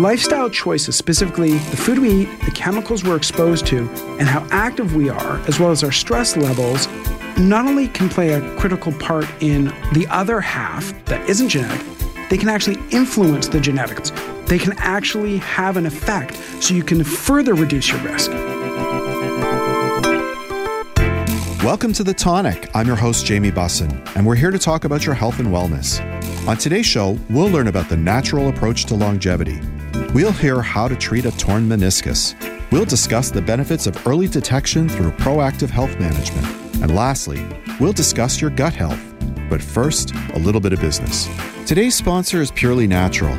Lifestyle choices, specifically the food we eat, the chemicals we're exposed to, and how active we are, as well as our stress levels, not only can play a critical part in the other half that isn't genetic, they can actually influence the genetics. They can actually have an effect so you can further reduce your risk. Welcome to The Tonic. I'm your host, Jamie Bussin, and we're here to talk about your health and wellness. On today's show, we'll learn about the natural approach to longevity. We'll hear how to treat a torn meniscus. We'll discuss the benefits of early detection through proactive health management. And lastly, we'll discuss your gut health. But first, a little bit of business. Today's sponsor is Purely Natural.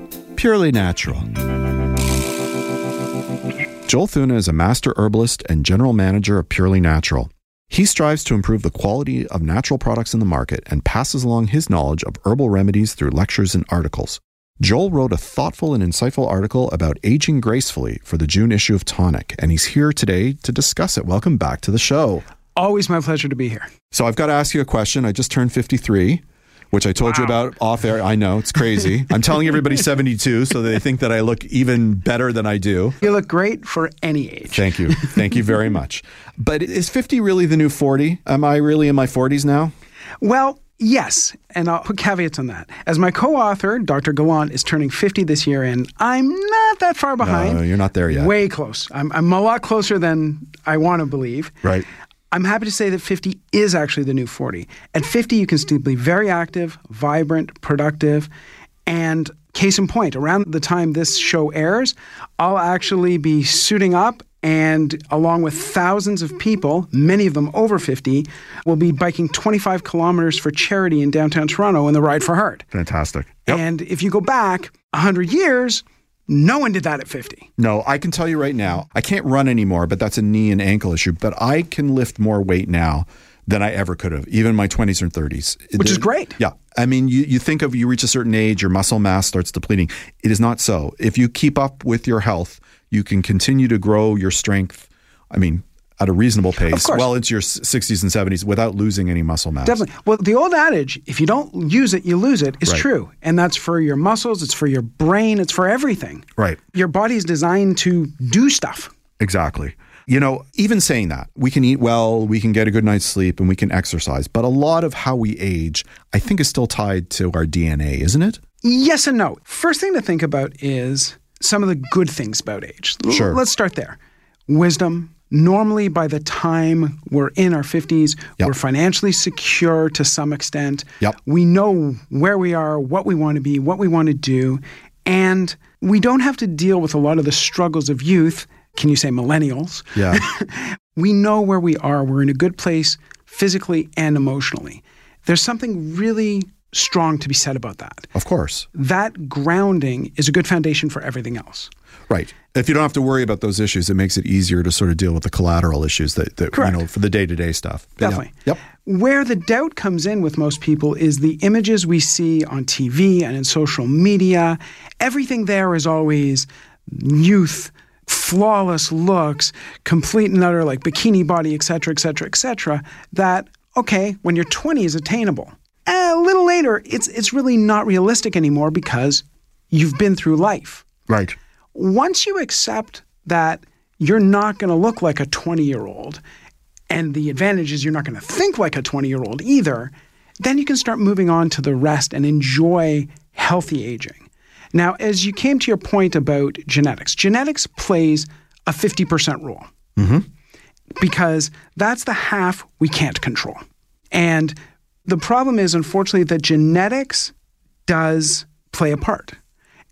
Purely natural. Joel Thuna is a master herbalist and general manager of Purely Natural. He strives to improve the quality of natural products in the market and passes along his knowledge of herbal remedies through lectures and articles. Joel wrote a thoughtful and insightful article about aging gracefully for the June issue of Tonic, and he's here today to discuss it. Welcome back to the show. Always my pleasure to be here. So, I've got to ask you a question. I just turned 53 which I told wow. you about off air. I know it's crazy. I'm telling everybody 72 so they think that I look even better than I do. You look great for any age. Thank you. Thank you very much. But is 50 really the new 40? Am I really in my 40s now? Well, Yes, and I'll put caveats on that. As my co-author, Dr. Gallant, is turning 50 this year, and I'm not that far behind. No, you're not there yet. Way close. I'm, I'm a lot closer than I want to believe. Right. I'm happy to say that 50 is actually the new 40. At 50, you can still be very active, vibrant, productive, and case in point, around the time this show airs, I'll actually be suiting up and along with thousands of people, many of them over 50, will be biking 25 kilometers for charity in downtown Toronto in the Ride for Heart. Fantastic. Yep. And if you go back 100 years, no one did that at 50. No, I can tell you right now, I can't run anymore, but that's a knee and ankle issue. But I can lift more weight now than I ever could have, even in my 20s or 30s. Which is great. Yeah. I mean, you, you think of you reach a certain age, your muscle mass starts depleting. It is not so. If you keep up with your health, you can continue to grow your strength. I mean, at a reasonable pace well into your 60s and 70s without losing any muscle mass. Definitely. Well, the old adage, if you don't use it, you lose it, is right. true. And that's for your muscles, it's for your brain, it's for everything. Right. Your body's designed to do stuff. Exactly. You know, even saying that, we can eat well, we can get a good night's sleep, and we can exercise. But a lot of how we age, I think, is still tied to our DNA, isn't it? Yes and no. First thing to think about is some of the good things about age. Sure. Let's start there. Wisdom, normally by the time we're in our 50s, yep. we're financially secure to some extent. Yep. We know where we are, what we want to be, what we want to do, and we don't have to deal with a lot of the struggles of youth. Can you say millennials? Yeah. we know where we are. We're in a good place physically and emotionally. There's something really strong to be said about that. Of course. That grounding is a good foundation for everything else. Right. If you don't have to worry about those issues, it makes it easier to sort of deal with the collateral issues that, that you know, for the day to day stuff. But Definitely. Yeah. Yep. Where the doubt comes in with most people is the images we see on TV and in social media. Everything there is always youth, flawless looks, complete and utter like bikini body, et cetera, et cetera, et cetera. That, okay, when you're 20 is attainable. A little later, it's, it's really not realistic anymore because you've been through life. Right once you accept that you're not going to look like a 20 year old, and the advantage is you're not going to think like a 20 year old either, then you can start moving on to the rest and enjoy healthy aging. Now, as you came to your point about genetics, genetics plays a 50% role mm-hmm. because that's the half we can't control. And the problem is, unfortunately, that genetics does play a part.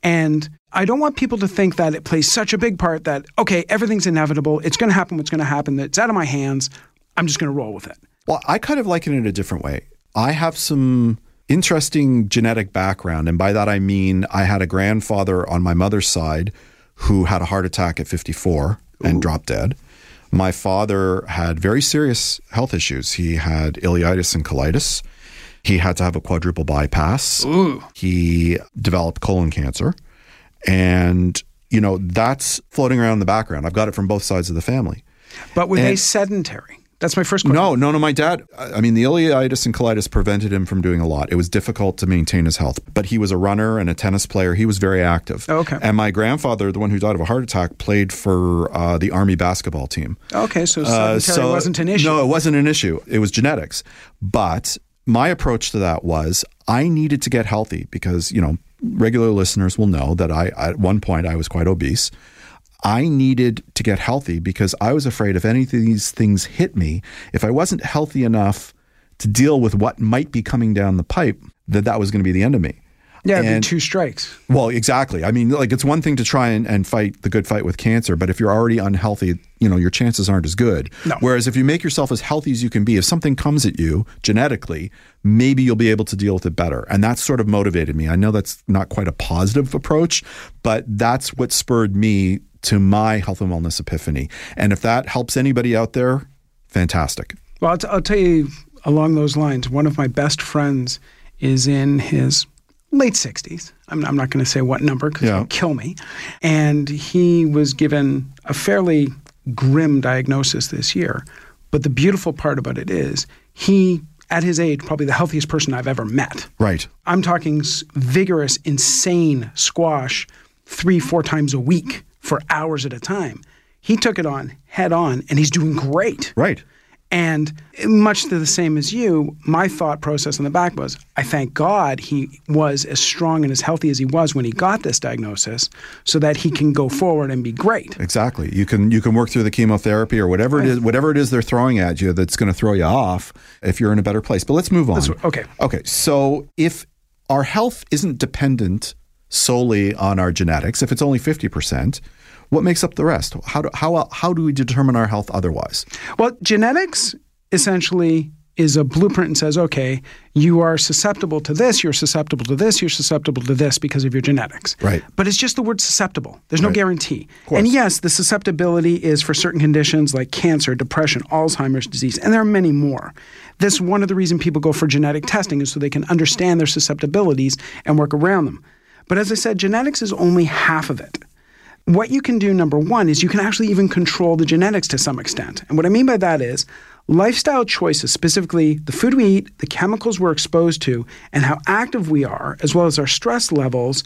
And I don't want people to think that it plays such a big part that, okay, everything's inevitable. It's going to happen what's going to happen. It's out of my hands. I'm just going to roll with it. Well, I kind of liken it in a different way. I have some interesting genetic background. And by that, I mean I had a grandfather on my mother's side who had a heart attack at 54 and dropped dead. My father had very serious health issues. He had ileitis and colitis. He had to have a quadruple bypass. Ooh. He developed colon cancer. And, you know, that's floating around in the background. I've got it from both sides of the family. But were they sedentary? That's my first question. No, no, no. My dad, I mean, the ileitis and colitis prevented him from doing a lot. It was difficult to maintain his health, but he was a runner and a tennis player. He was very active. Oh, okay. And my grandfather, the one who died of a heart attack, played for uh, the Army basketball team. Okay, so Uh, sedentary wasn't an issue. No, it wasn't an issue. It was genetics. But my approach to that was I needed to get healthy because, you know, regular listeners will know that I, at one point, I was quite obese. I needed to get healthy because I was afraid if any of these things hit me, if I wasn't healthy enough to deal with what might be coming down the pipe, that that was going to be the end of me. Yeah, and- two strikes. Well, exactly. I mean, like it's one thing to try and, and fight the good fight with cancer, but if you're already unhealthy, you know, your chances aren't as good. No. Whereas if you make yourself as healthy as you can be, if something comes at you genetically, maybe you'll be able to deal with it better. And that sort of motivated me. I know that's not quite a positive approach, but that's what spurred me to my health and wellness epiphany. And if that helps anybody out there, fantastic. Well, I'll, t- I'll tell you along those lines, one of my best friends is in his late 60s. I'm, I'm not going to say what number because Yeah. it'll kill me. And he was given a fairly grim diagnosis this year. But the beautiful part about it is he, at his age, probably the healthiest person I've ever met. Right. I'm talking vigorous, insane squash three, four times a week for hours at a time. He took it on head on and he's doing great. Right. And much to the same as you, my thought process in the back was I thank God he was as strong and as healthy as he was when he got this diagnosis so that he can go forward and be great. Exactly. You can you can work through the chemotherapy or whatever it is whatever it is they're throwing at you that's going to throw you off if you're in a better place. But let's move on. okay. Okay. So if our health isn't dependent solely on our genetics, if it's only 50%, what makes up the rest? How do how how do we determine our health otherwise? Well, genetics essentially is a blueprint and says, okay, you are susceptible to this, you're susceptible to this, you're susceptible to this because of your genetics. Right. But it's just the word susceptible. There's no Right. guarantee. And yes, the susceptibility is for certain conditions like cancer, depression, Alzheimer's disease, and there are many more. This one of the reason people go for genetic testing is so they can understand their susceptibilities and work around them. But as I said, genetics is only half of it. What you can do, number one, is you can actually even control the genetics to some extent. And what I mean by that is lifestyle choices, specifically the food we eat, the chemicals we're exposed to, and how active we are, as well as our stress levels,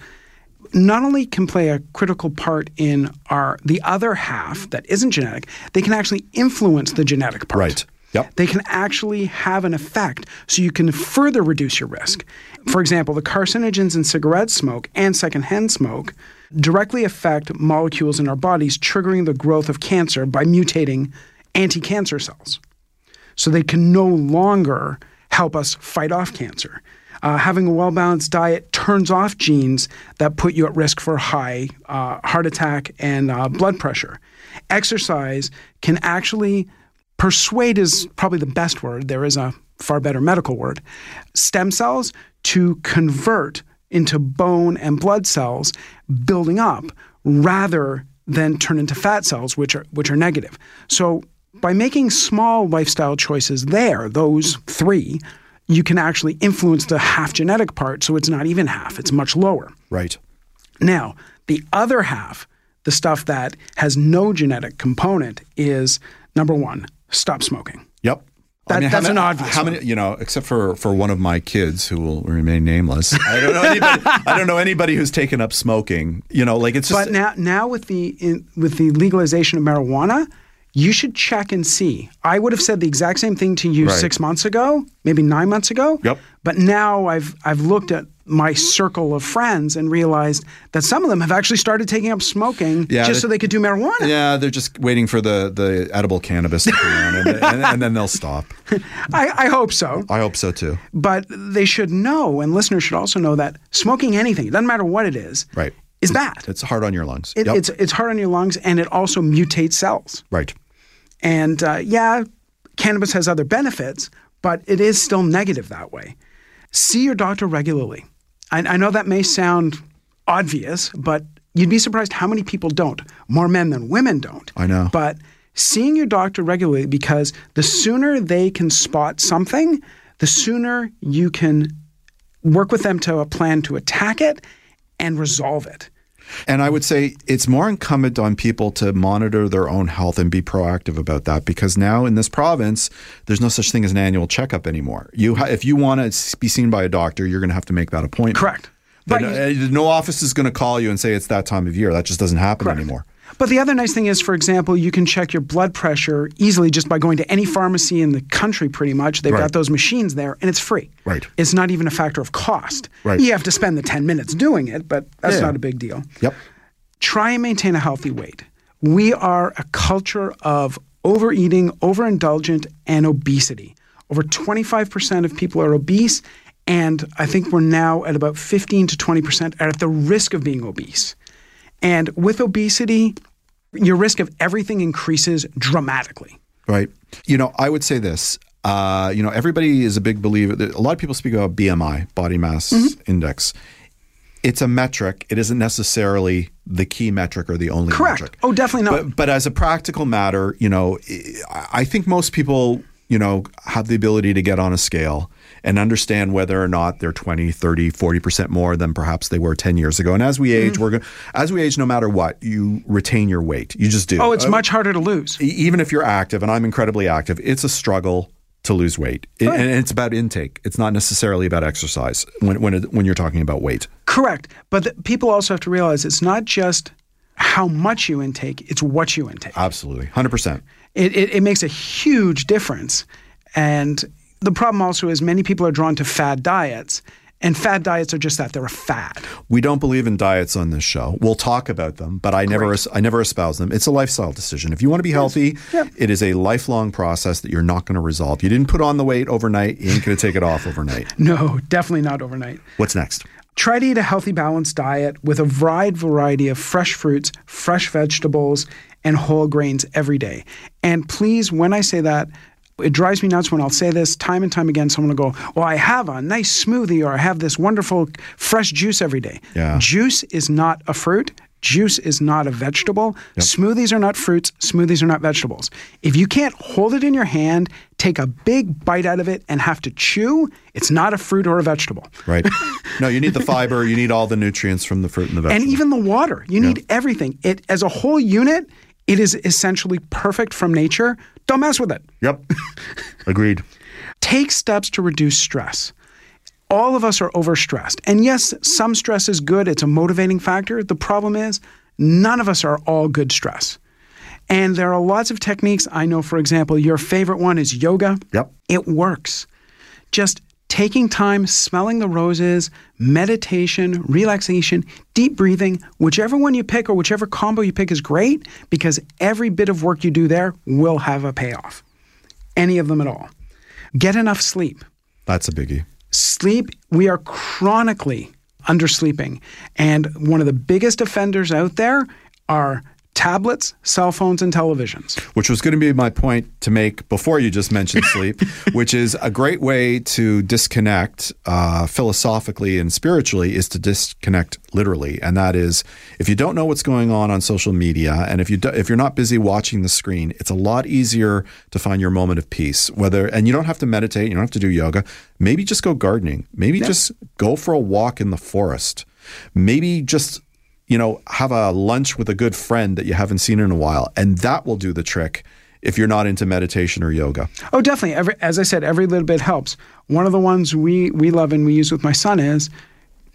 not only can play a critical part in our the other half that isn't genetic, they can actually influence the genetic part. Right. Yep. They can actually have an effect so you can further reduce your risk. For example, the carcinogens in cigarette smoke and secondhand smoke directly affect molecules in our bodies, triggering the growth of cancer by mutating anti cancer cells. So they can no longer help us fight off cancer. Uh, having a well balanced diet turns off genes that put you at risk for high uh, heart attack and uh, blood pressure. Exercise can actually persuade is probably the best word. There is a far better medical word. Stem cells to convert into bone and blood cells, building up rather than turn into fat cells, which are which are negative. So by making small lifestyle choices there, those three, you can actually influence the half genetic part so it's not even half, it's much lower. Right. Now, the other half, the stuff that has no genetic component, is number one, stop smoking. Yep. That- how that's many- an obvious How many, you know, except for for one of my kids who will remain nameless. I don't know anybody. I don't know anybody who's taken up smoking. You know, like it's just But now, now with the in, with the legalization of marijuana, you should check and see. I would have said the exact same thing to you Right. six months ago, maybe nine months ago. Yep. But now I've I've looked at my circle of friends and realized that some of them have actually started taking up smoking Yeah, just so they could do marijuana. Yeah, they're just waiting for the, the edible cannabis to come around, and, and, and then they'll stop. I, I hope so. I hope so too. But they should know, and listeners should also know that smoking anything, it doesn't matter what it is, Right. is bad. It's hard on your lungs. It, Yep. it's, it's hard on your lungs and it also mutates cells. right. And uh, yeah, cannabis has other benefits, but it is still negative that way. See your doctor regularly. I, I know that may sound obvious, but you'd be surprised how many people don't. More men than women don't. I know. But seeing your doctor regularly because the sooner they can spot something, the sooner you can work with them to a plan to attack it and resolve it. And I would say it's more incumbent on people to monitor their own health and be proactive about that because now in this province, there's no such thing as an annual checkup anymore. You, ha- if you want to be seen by a doctor, you're going to have to make that appointment. Correct. But But uh, no office is going to call you and say it's that time of year. That just doesn't happen Correct. anymore. But the other nice thing is, for example, you can check your blood pressure easily just by going to any pharmacy in the country, pretty much. They've Right. got those machines there, and it's free. Right. It's not even a factor of cost. Right. You have to spend the 10 minutes doing it, but that's Yeah. not a big deal. Yep. Try and maintain a healthy weight. We are a culture of overeating, overindulgent, and obesity. Over 25% of people are obese, and I think we're now at about 15 to 20% are at the risk of being obese. And with obesity, your risk of everything increases dramatically. Right. You know, I would say this. Uh, you know, everybody is a big believer. that- A lot of people speak about BMI, body mass Mm-hmm. index. It's a metric. It isn't necessarily the key metric or the only Correct. metric. Oh, definitely not. But, but as a practical matter, you know, I I think most people, you know, have the ability to get on a scale and understand whether or not they're 20, 30, 40% more than perhaps they were 10 years ago. And as we age, Mm-hmm. we're going as we age, no matter what, you retain your weight. You just do. oh, it's Uh, much harder to lose. even if you're active, and I'm incredibly active, it's a struggle to lose weight, It- and it's about intake. It's not necessarily about exercise when when it, when you're talking about weight. Correct. But the, people also have to realize it's not just how much you intake, it's what you intake. Absolutely, hundred percent. It, it, it makes a huge difference. And the problem also is many people are drawn to fad diets, and fad diets are just that they're a fad. We don't believe in diets on this show. We'll talk about them, but I never I never espouse them. It's a lifestyle decision. If you want to be healthy, Yep. it is a lifelong process that you're not going to resolve. You didn't put on the weight overnight. You ain't going to take it off overnight. No, definitely not overnight. What's next? Try to eat a healthy, balanced diet with a wide variety of fresh fruits, fresh vegetables, and whole grains every day. And please, when I say that, it drives me nuts when I'll say this time and time again. Someone will go, Well, I have a nice smoothie or I have this wonderful fresh juice every day. Yeah. Juice is not a fruit. Juice is not a vegetable. Smoothies are not fruits. Smoothies are not vegetables. If you can't hold it in your hand, take a big bite out of it, and have to chew, it's not a fruit or a vegetable. Right? no, you need the fiber. You need all the nutrients from the fruit and the vegetable. and even the water. You need everything. It as a whole unit, it is essentially perfect from nature. Don't mess with it. yep, agreed. Take steps to reduce stress. All of us are overstressed. And yes, some stress is good, it's a motivating factor. The problem is, none of us are all good stress. And there are lots of techniques. I know, for example, your favorite one is yoga. Yep. It works. Just taking time, smelling the roses, meditation, relaxation, deep breathing, whichever one you pick or whichever combo you pick is great because every bit of work you do there will have a payoff. Any of them at all. Get enough sleep. That's a biggie. Sleep, we are chronically undersleeping. And one of the biggest offenders out there are tablets, cell phones, and televisions. which was going to be my point to make before you just mentioned sleep, which is a great way to disconnect uh, philosophically and spiritually is to disconnect literally, and that is if you don't know what's going on on social media, and if you do, if you're not busy watching the screen, it's a lot easier to find your moment of peace. Whether and you don't have to meditate, you don't have to do yoga. Maybe just go gardening. Maybe just go for a walk in the forest. Maybe just you know, have a lunch with a good friend that you haven't seen in a while, and that will do the trick if you're not into meditation or yoga. Oh, definitely. Every, as I said, every little bit helps. One of the ones we, we love and we use with my son is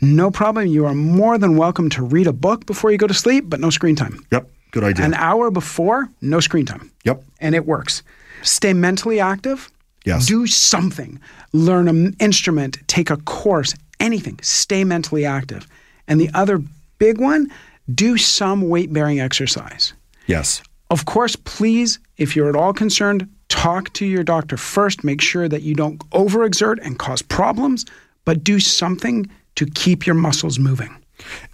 no problem. You are more than welcome to read a book before you go to sleep, but no screen time. Yep, good idea. An hour before, no screen time. yep, And it works. Stay mentally active. Yes. Do something. Learn an instrument. Take a course. anything, stay mentally active. And the other big one, do some weight bearing exercise. Yes. Of course, please, if you're at all concerned, talk to your doctor first. Make sure that you don't overexert and cause problems, but do something to keep your muscles moving.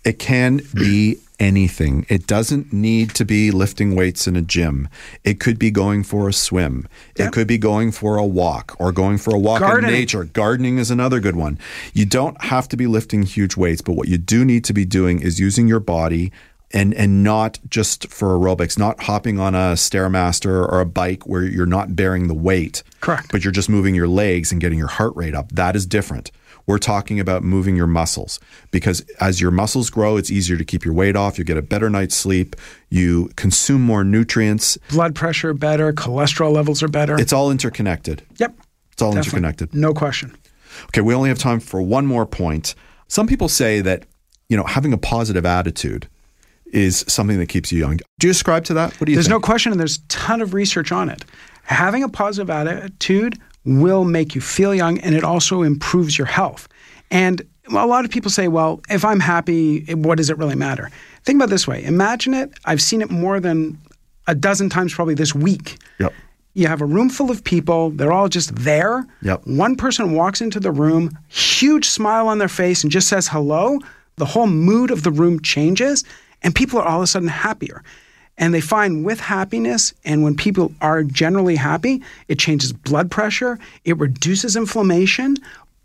It can be anything. It doesn't need to be lifting weights in a gym. It could be going for a swim. Yep. It could be going for a walk or going for a walk Gardening. in nature. Gardening is another good one. You don't have to be lifting huge weights, but what you do need to be doing is using your body and and not just for aerobics, not hopping on a stairmaster or a bike where you're not bearing the weight. Correct. But you're just moving your legs and getting your heart rate up. That is different. We're talking about moving your muscles because as your muscles grow, it's easier to keep your weight off. You get a better night's sleep. You consume more nutrients. Blood pressure better. Cholesterol levels are better. It's all interconnected. Yep. It's all Definitely. interconnected. No question. Okay, we only have time for one more point. Some people say that, you know, having a positive attitude is something that keeps you young. Do you ascribe to that? What do you There's think? no question, and there's a ton of research on it. Having a positive attitude will make you feel young and it also improves your health. And a lot of people say, well, if I'm happy, what does it really matter? Think about this way. Imagine it. I've seen it more than a dozen times probably this week. Yep. You have a room full of people, they're all just there. Yep. One person walks into the room, huge smile on their face, and just says hello. The whole mood of the room changes, and people are all of a sudden happier. And they find with happiness, and when people are generally happy, it changes blood pressure, it reduces inflammation,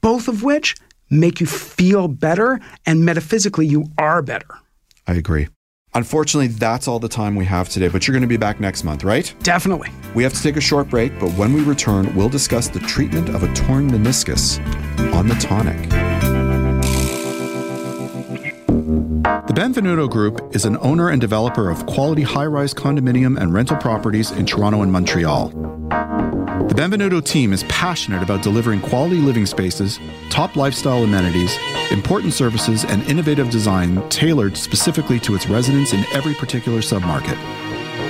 both of which make you feel better, and metaphysically, you are better. I agree. Unfortunately, that's all the time we have today, but you're going to be back next month, right? Definitely. We have to take a short break, but when we return, we'll discuss the treatment of a torn meniscus on the tonic. The Benvenuto Group is an owner and developer of quality high rise condominium and rental properties in Toronto and Montreal. The Benvenuto team is passionate about delivering quality living spaces, top lifestyle amenities, important services, and innovative design tailored specifically to its residents in every particular submarket.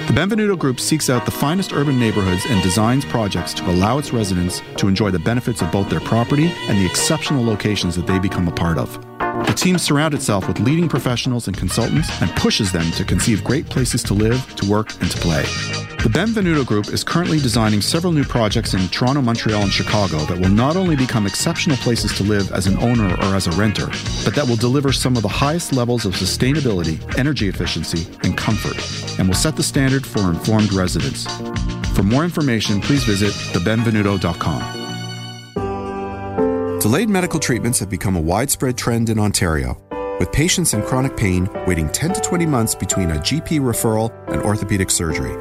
The Benvenuto Group seeks out the finest urban neighborhoods and designs projects to allow its residents to enjoy the benefits of both their property and the exceptional locations that they become a part of. The team surrounds itself with leading professionals and consultants and pushes them to conceive great places to live, to work, and to play. The Benvenuto Group is currently designing several new projects in Toronto, Montreal, and Chicago that will not only become exceptional places to live as an owner or as a renter, but that will deliver some of the highest levels of sustainability, energy efficiency, and comfort, and will set the standard for informed residents. For more information, please visit thebenvenuto.com. Delayed medical treatments have become a widespread trend in Ontario, with patients in chronic pain waiting 10 to 20 months between a GP referral and orthopedic surgery.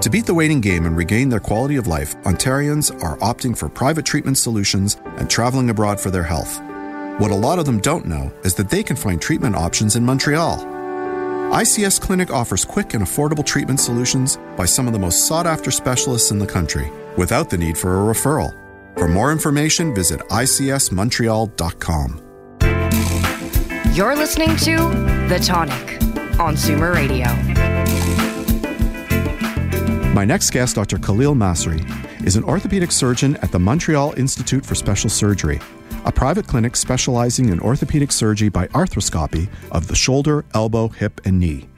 To beat the waiting game and regain their quality of life, Ontarians are opting for private treatment solutions and traveling abroad for their health. What a lot of them don't know is that they can find treatment options in Montreal. ICS Clinic offers quick and affordable treatment solutions by some of the most sought after specialists in the country without the need for a referral. For more information, visit icsmontreal.com. You're listening to The Tonic on Zoomer Radio. My next guest, Dr. Khalil Masri, is an orthopedic surgeon at the Montreal Institute for Special Surgery, a private clinic specializing in orthopedic surgery by arthroscopy of the shoulder, elbow, hip, and knee.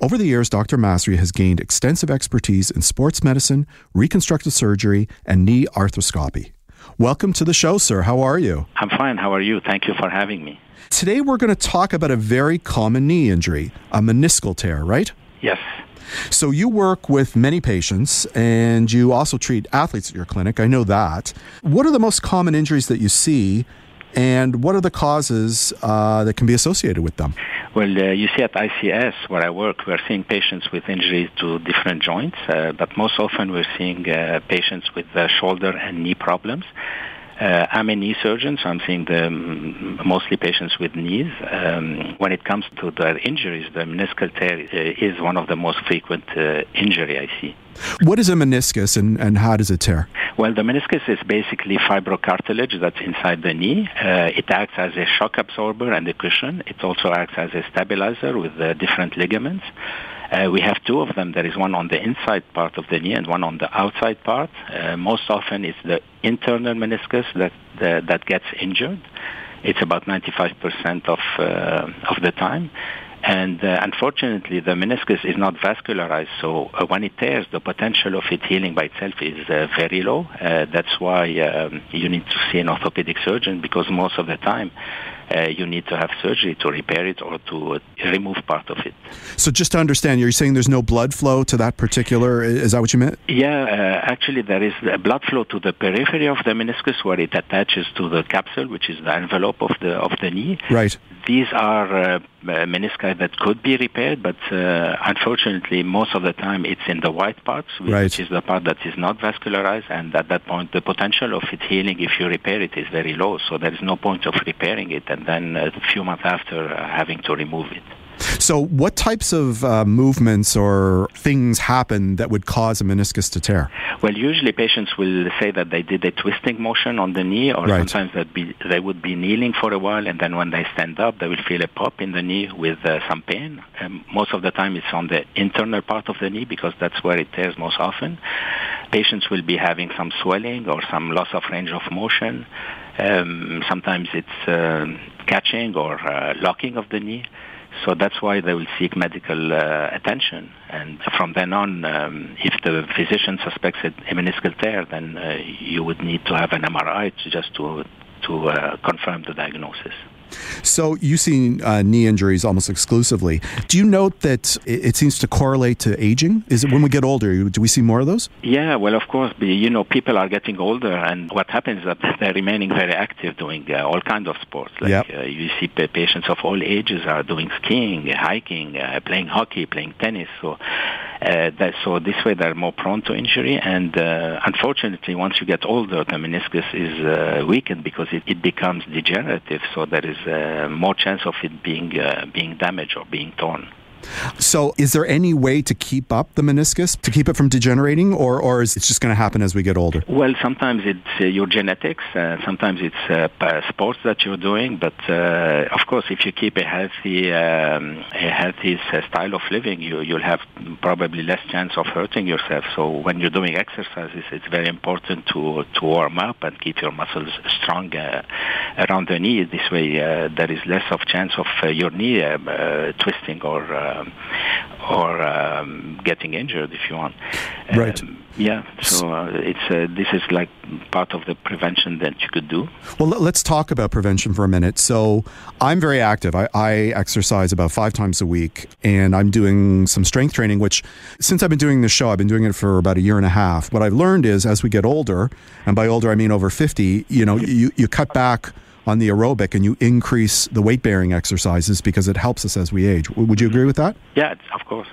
Over the years, Dr. Masri has gained extensive expertise in sports medicine, reconstructive surgery, and knee arthroscopy. Welcome to the show, sir. How are you? I'm fine. How are you? Thank you for having me. Today, we're going to talk about a very common knee injury, a meniscal tear, right? Yes. So, you work with many patients and you also treat athletes at your clinic. I know that. What are the most common injuries that you see, and what are the causes uh, that can be associated with them? Well, uh, you see at ICS where I work, we're seeing patients with injuries to different joints, uh, but most often we're seeing uh, patients with uh, shoulder and knee problems. Uh, I'm a knee surgeon, so I'm seeing the, mostly patients with knees. Um, when it comes to their injuries, the meniscal tear uh, is one of the most frequent uh, injury I see. What is a meniscus and, and how does it tear? Well, the meniscus is basically fibrocartilage that's inside the knee. Uh, it acts as a shock absorber and a cushion. It also acts as a stabilizer with uh, different ligaments. Uh, we have two of them. There is one on the inside part of the knee and one on the outside part. Uh, most often it's the internal meniscus that, that gets injured. It's about 95% of uh, of the time. And uh, unfortunately, the meniscus is not vascularized, so uh, when it tears, the potential of it healing by itself is uh, very low. Uh, that's why um, you need to see an orthopedic surgeon because most of the time uh, you need to have surgery to repair it or to uh, remove part of it. So, just to understand, you're saying there's no blood flow to that particular. Is that what you meant? Yeah, actually, there is blood flow to the periphery of the meniscus where it attaches to the capsule, which is the envelope of the of the knee. Right. These are uh, menisci that could be repaired, but uh, unfortunately, most of the time it's in the white parts, which right. is the part that is not vascularized, and at that point, the potential of it healing if you repair it is very low. So there is no point of repairing it and then a few months after uh, having to remove it. So, what types of uh, movements or things happen that would cause a meniscus to tear? Well, usually patients will say that they did a twisting motion on the knee, or right. sometimes be, they would be kneeling for a while, and then when they stand up, they will feel a pop in the knee with uh, some pain. Um, most of the time, it's on the internal part of the knee because that's where it tears most often. Patients will be having some swelling or some loss of range of motion. Um, sometimes it's uh, catching or uh, locking of the knee. So that's why they will seek medical uh, attention. And from then on, um, if the physician suspects a meniscal tear, then uh, you would need to have an MRI to just to to uh, confirm the diagnosis. So you see uh, knee injuries almost exclusively. Do you note that it, seems to correlate to aging? Is it when we get older? Do we see more of those? Yeah, well, of course. You know, people are getting older, and what happens is that they're remaining very active, doing uh, all kinds of sports. Like yep. uh, you see patients of all ages are doing skiing, hiking, uh, playing hockey, playing tennis. So uh, that, so this way they're more prone to injury. And uh, unfortunately, once you get older, the meniscus is uh, weakened because it, it becomes degenerative. So there is uh, more chance of it being uh, being damaged or being torn. So, is there any way to keep up the meniscus, to keep it from degenerating, or, or is it just going to happen as we get older? Well, sometimes it's uh, your genetics, uh, sometimes it's uh, sports that you're doing, but uh, of course, if you keep a healthy, um, a healthy uh, style of living, you, you'll have probably less chance of hurting yourself. So, when you're doing exercises, it's very important to, to warm up and keep your muscles strong uh, around the knee. This way, there is less of chance of your knee twisting or um, or um, getting injured if you want. Right. Um, yeah. So uh, it's uh, this is like part of the prevention that you could do. Well, let's talk about prevention for a minute. So I'm very active. I, I exercise about five times a week, and I'm doing some strength training. Which, since I've been doing this show, I've been doing it for about a year and a half. What I've learned is, as we get older, and by older I mean over 50, you know, you you cut back on the aerobic and you increase the weight bearing exercises because it helps us as we age. Would you agree with that? Yeah, of course.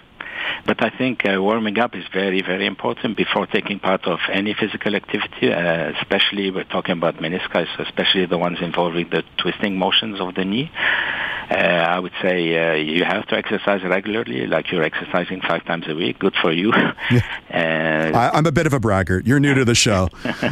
But I think uh, warming up is very, very important before taking part of any physical activity, uh, especially we're talking about meniscus, especially the ones involving the twisting motions of the knee. Uh, I would say uh, you have to exercise regularly, like you're exercising five times a week. Good for you. Yeah. I, am a bit of a braggart. You're new to the show,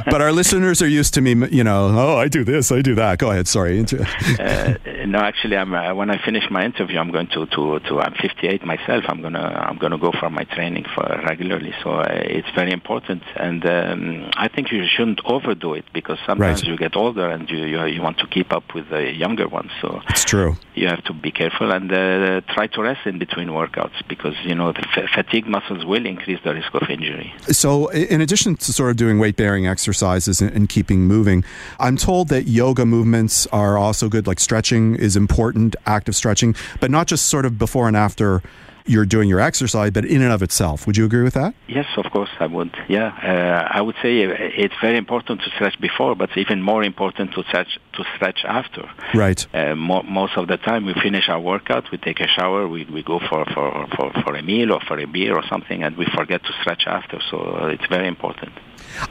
but our listeners are used to me. You know, oh, I do this, I do that. Go ahead. Sorry. uh, no, actually, I'm. Uh, when I finish my interview, I'm going to to to. I'm 58 myself. I'm gonna I'm gonna go for my training for regularly. So uh, it's very important, and um, I think you shouldn't overdo it because sometimes right. you get older and you, you you want to keep up with the younger ones. So it's true. You have to be careful and uh, try to rest in between workouts because you know the f- fatigue muscles will increase the risk of injury. So, in addition to sort of doing weight bearing exercises and, and keeping moving, I'm told that yoga movements are also good. Like stretching is important, active stretching, but not just sort of before and after you're doing your exercise, but in and of itself. Would you agree with that? Yes, of course I would. Yeah, uh, I would say it's very important to stretch before, but even more important to stretch to stretch after. Right. Uh, mo- most of the time, we finish our workout, we take a shower, we, we go for, for, for, for a meal or for a beer or something, and we forget to stretch after. So uh, it's very important.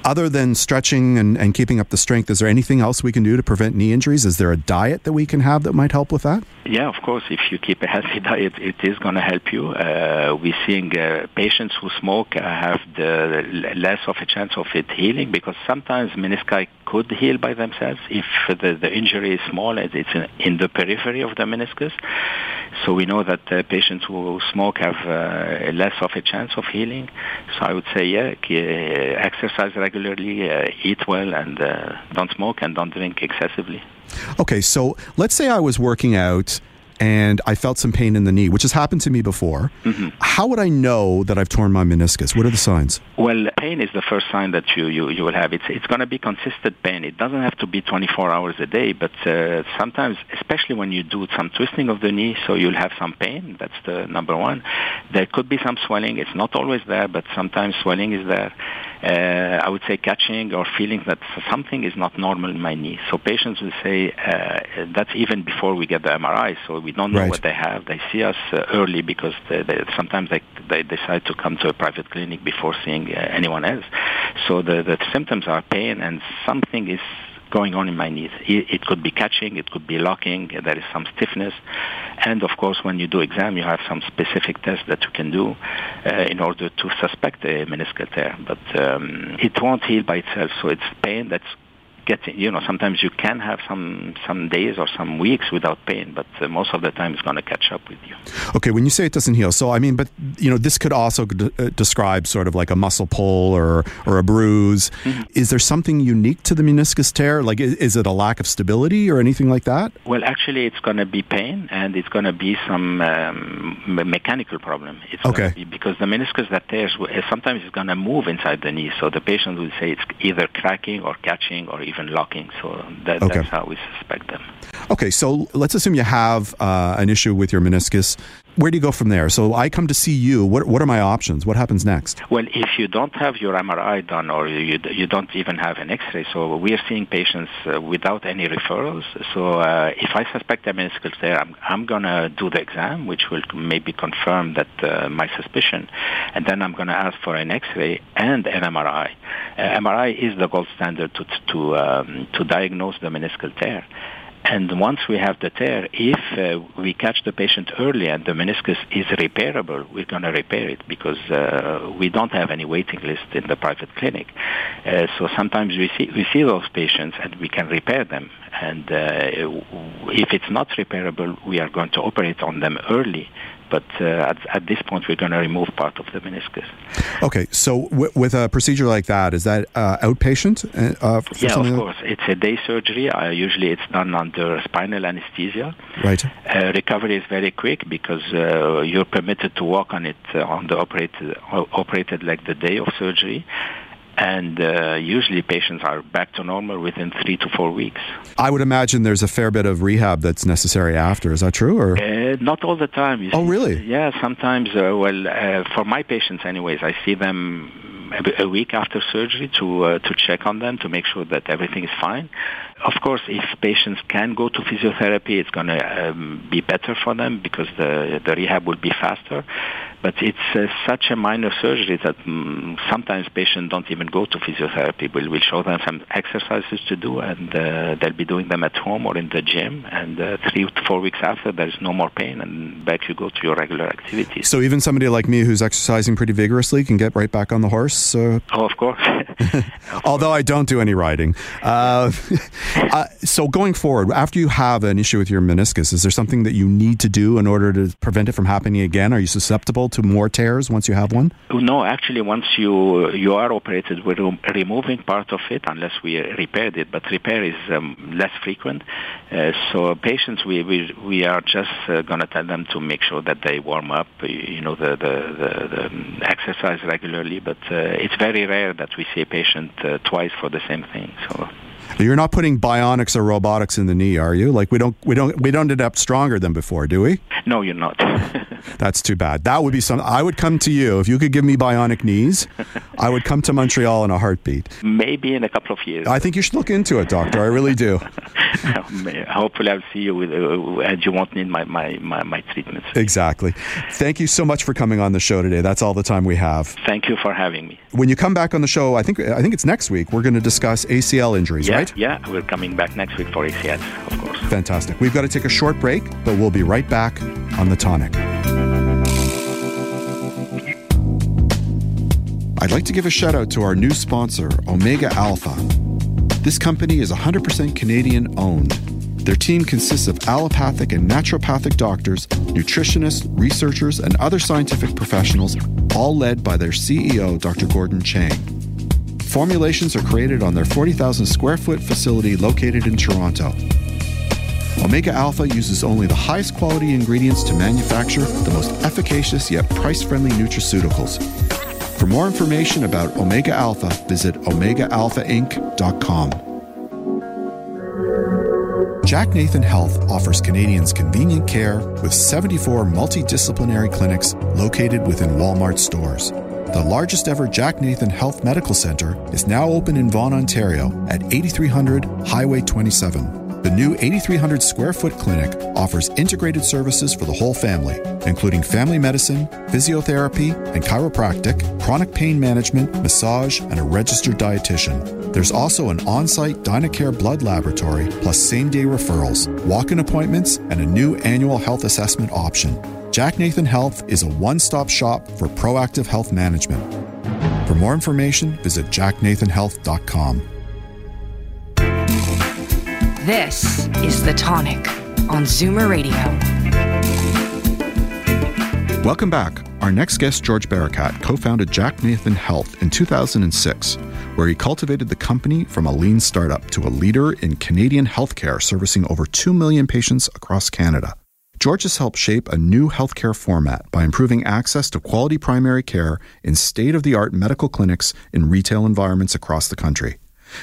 Other than stretching and, and keeping up the strength, is there anything else we can do to prevent knee injuries? Is there a diet that we can have that might help with that? Yeah, of course. If you keep a healthy diet, it is going to help you. Uh, we're seeing uh, patients who smoke uh, have the less of a chance of it healing because sometimes menisci could heal by themselves if the, the injury is small. And it's in the periphery of the meniscus. So we know that uh, patients who smoke have uh, less of a chance of healing. So I would say, yeah, exercise regularly, uh, eat well, and uh, don't smoke and don't drink excessively. Okay, so let's say I was working out and I felt some pain in the knee, which has happened to me before. Mm-hmm. How would I know that I've torn my meniscus? What are the signs? Well, pain is the first sign that you, you, you will have. It's, it's going to be consistent pain. It doesn't have to be 24 hours a day, but uh, sometimes, especially when you do some twisting of the knee, so you'll have some pain. That's the number one. There could be some swelling. It's not always there, but sometimes swelling is there. Uh, I would say catching or feeling that something is not normal in my knee. So patients will say uh, that's even before we get the MRI. So we don't know right. what they have. They see us uh, early because they, they, sometimes they, they decide to come to a private clinic before seeing uh, anyone else. So the, the symptoms are pain and something is going on in my knees. It, could be catching, it could be locking, there is some stiffness. And of course, when you do exam, you have some specific tests that you can do uh, in order to suspect a meniscal tear. But um, it won't heal by itself, so it's pain that's getting, you know, sometimes you can have some some days or some weeks without pain, but uh, most of the time it's going to catch up with you. Okay, when you say it doesn't heal, so I mean, but you know, this could also d- uh, describe sort of like a muscle pull or or a bruise. Mm-hmm. Is there something unique to the meniscus tear? Like, is, is, it a lack of stability or anything like that? Well, actually, it's going to be pain and it's going to be some um, mechanical problem. It's okay. Be because the meniscus that tears sometimes it's going to move inside the knee, so the patient will say it's either cracking or catching or even even locking. So that, okay. that's how we suspect them. Okay, so let's assume you have uh, an issue with your meniscus. Where do you go from there? So I come to see you. What, what are my options? What happens next? Well, if you don't have your MRI done or you, you don't even have an X-ray, so we are seeing patients uh, without any referrals. So uh, if I suspect a meniscal tear, I'm, I'm going to do the exam, which will maybe confirm that uh, my suspicion. And then I'm going to ask for an X-ray and an MRI. Uh, MRI is the gold standard to, to, um, to diagnose the meniscal tear. And once we have the tear, if uh, we catch the patient early and the meniscus is repairable, we're going to repair it because uh, we don't have any waiting list in the private clinic. Uh, so sometimes we see, we see those patients and we can repair them. And uh, if it's not repairable, we are going to operate on them early but uh, at, at, this point we're going to remove part of the meniscus. Okay, so w- with a procedure like that, is that uh, outpatient? Uh, yeah, of course. It's a day surgery. Uh, usually it's done under spinal anesthesia. Right. Uh, recovery is very quick because uh, you're permitted to walk on it on the operated, operated like the day of surgery and uh, usually patients are back to normal within three to four weeks. I would imagine there's a fair bit of rehab that's necessary after. Is that true? Or uh, not all the time. oh, see. really? Yeah, sometimes. Uh, well, uh, for my patients, anyways, I see them a week after surgery to uh, to check on them to make sure that everything is fine. Of course, if patients can go to physiotherapy, it's going to um, be better for them because the the rehab will be faster. But it's uh, such a minor surgery that um, sometimes patients don't even go to physiotherapy. We'll, we'll show them some exercises to do, and uh, they'll be doing them at home or in the gym. And uh, three to four weeks after, there's no more pain, and back you go to your regular activities. So even somebody like me who's exercising pretty vigorously can get right back on the horse. Uh... Oh, of course. Although I don't do any riding. Uh, uh, so going forward, after you have an issue with your meniscus, is there something that you need to do in order to prevent it from happening again? Are you susceptible to more tears once you have one? No, actually, once you you are operated, we're removing part of it unless we repaired it. But repair is um, less frequent. Uh, so patients, we we, we are just uh, going to tell them to make sure that they warm up, you know, the the, the, the exercise regularly. But uh, it's very rare that we see patient uh, twice for the same thing. So. You're not putting bionics or robotics in the knee, are you? Like we don't we don't we don't end up stronger than before, do we? No, you're not. That's too bad. That would be some. I would come to you if you could give me bionic knees. I would come to Montreal in a heartbeat. Maybe in a couple of years. I think you should look into it, doctor. I really do. Hopefully, I'll see you with, uh, and you won't need my, my, my, my treatments. Exactly. Thank you so much for coming on the show today. That's all the time we have. Thank you for having me. When you come back on the show, I think I think it's next week. We're going to discuss ACL injuries, yeah, right? Yeah, we're coming back next week for ACL, of course. Fantastic. We've got to take a short break, but we'll be right back on the tonic. I'd like to give a shout out to our new sponsor, Omega Alpha. This company is 100% Canadian owned. Their team consists of allopathic and naturopathic doctors, nutritionists, researchers, and other scientific professionals, all led by their CEO, Dr. Gordon Chang. Formulations are created on their 40,000 square foot facility located in Toronto. Omega Alpha uses only the highest quality ingredients to manufacture the most efficacious yet price friendly nutraceuticals. For more information about Omega Alpha, visit OmegaAlphaInc.com. Jack Nathan Health offers Canadians convenient care with 74 multidisciplinary clinics located within Walmart stores. The largest ever Jack Nathan Health Medical Center is now open in Vaughan, Ontario at 8300 Highway 27. The new 8,300 square foot clinic offers integrated services for the whole family, including family medicine, physiotherapy, and chiropractic, chronic pain management, massage, and a registered dietitian. There's also an on site Dynacare blood laboratory, plus same day referrals, walk in appointments, and a new annual health assessment option. Jack Nathan Health is a one stop shop for proactive health management. For more information, visit jacknathanhealth.com. This is The Tonic on Zoomer Radio. Welcome back. Our next guest, George Barakat, co founded Jack Nathan Health in 2006, where he cultivated the company from a lean startup to a leader in Canadian healthcare, servicing over 2 million patients across Canada. George has helped shape a new healthcare format by improving access to quality primary care in state of the art medical clinics in retail environments across the country.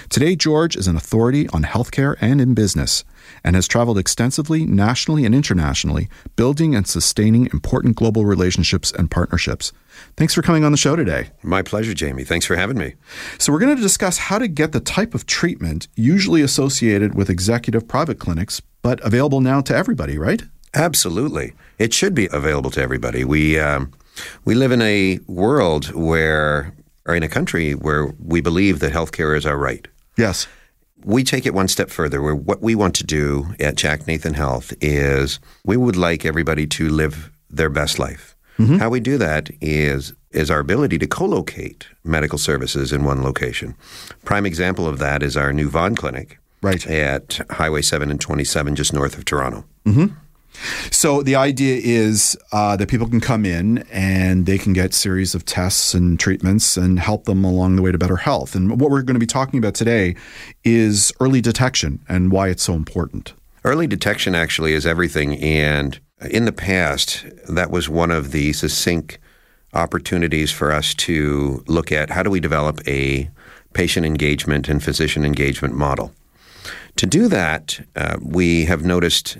Today, George is an authority on healthcare and in business and has traveled extensively nationally and internationally, building and sustaining important global relationships and partnerships. Thanks for coming on the show today. My pleasure, Jamie. Thanks for having me. So, we're going to discuss how to get the type of treatment usually associated with executive private clinics, but available now to everybody, right? Absolutely. It should be available to everybody. We, um, we live in a world where or in a country where we believe that healthcare is our right. Yes. We take it one step further where what we want to do at Jack Nathan Health is we would like everybody to live their best life. Mm-hmm. How we do that is is our ability to co-locate medical services in one location. Prime example of that is our new Vaughan clinic right. at Highway 7 and 27 just north of Toronto. Mm-hmm. So the idea is uh, that people can come in and they can get series of tests and treatments and help them along the way to better health. And what we're going to be talking about today is early detection and why it's so important. Early detection actually is everything. And in the past, that was one of the succinct opportunities for us to look at how do we develop a patient engagement and physician engagement model. To do that, uh, we have noticed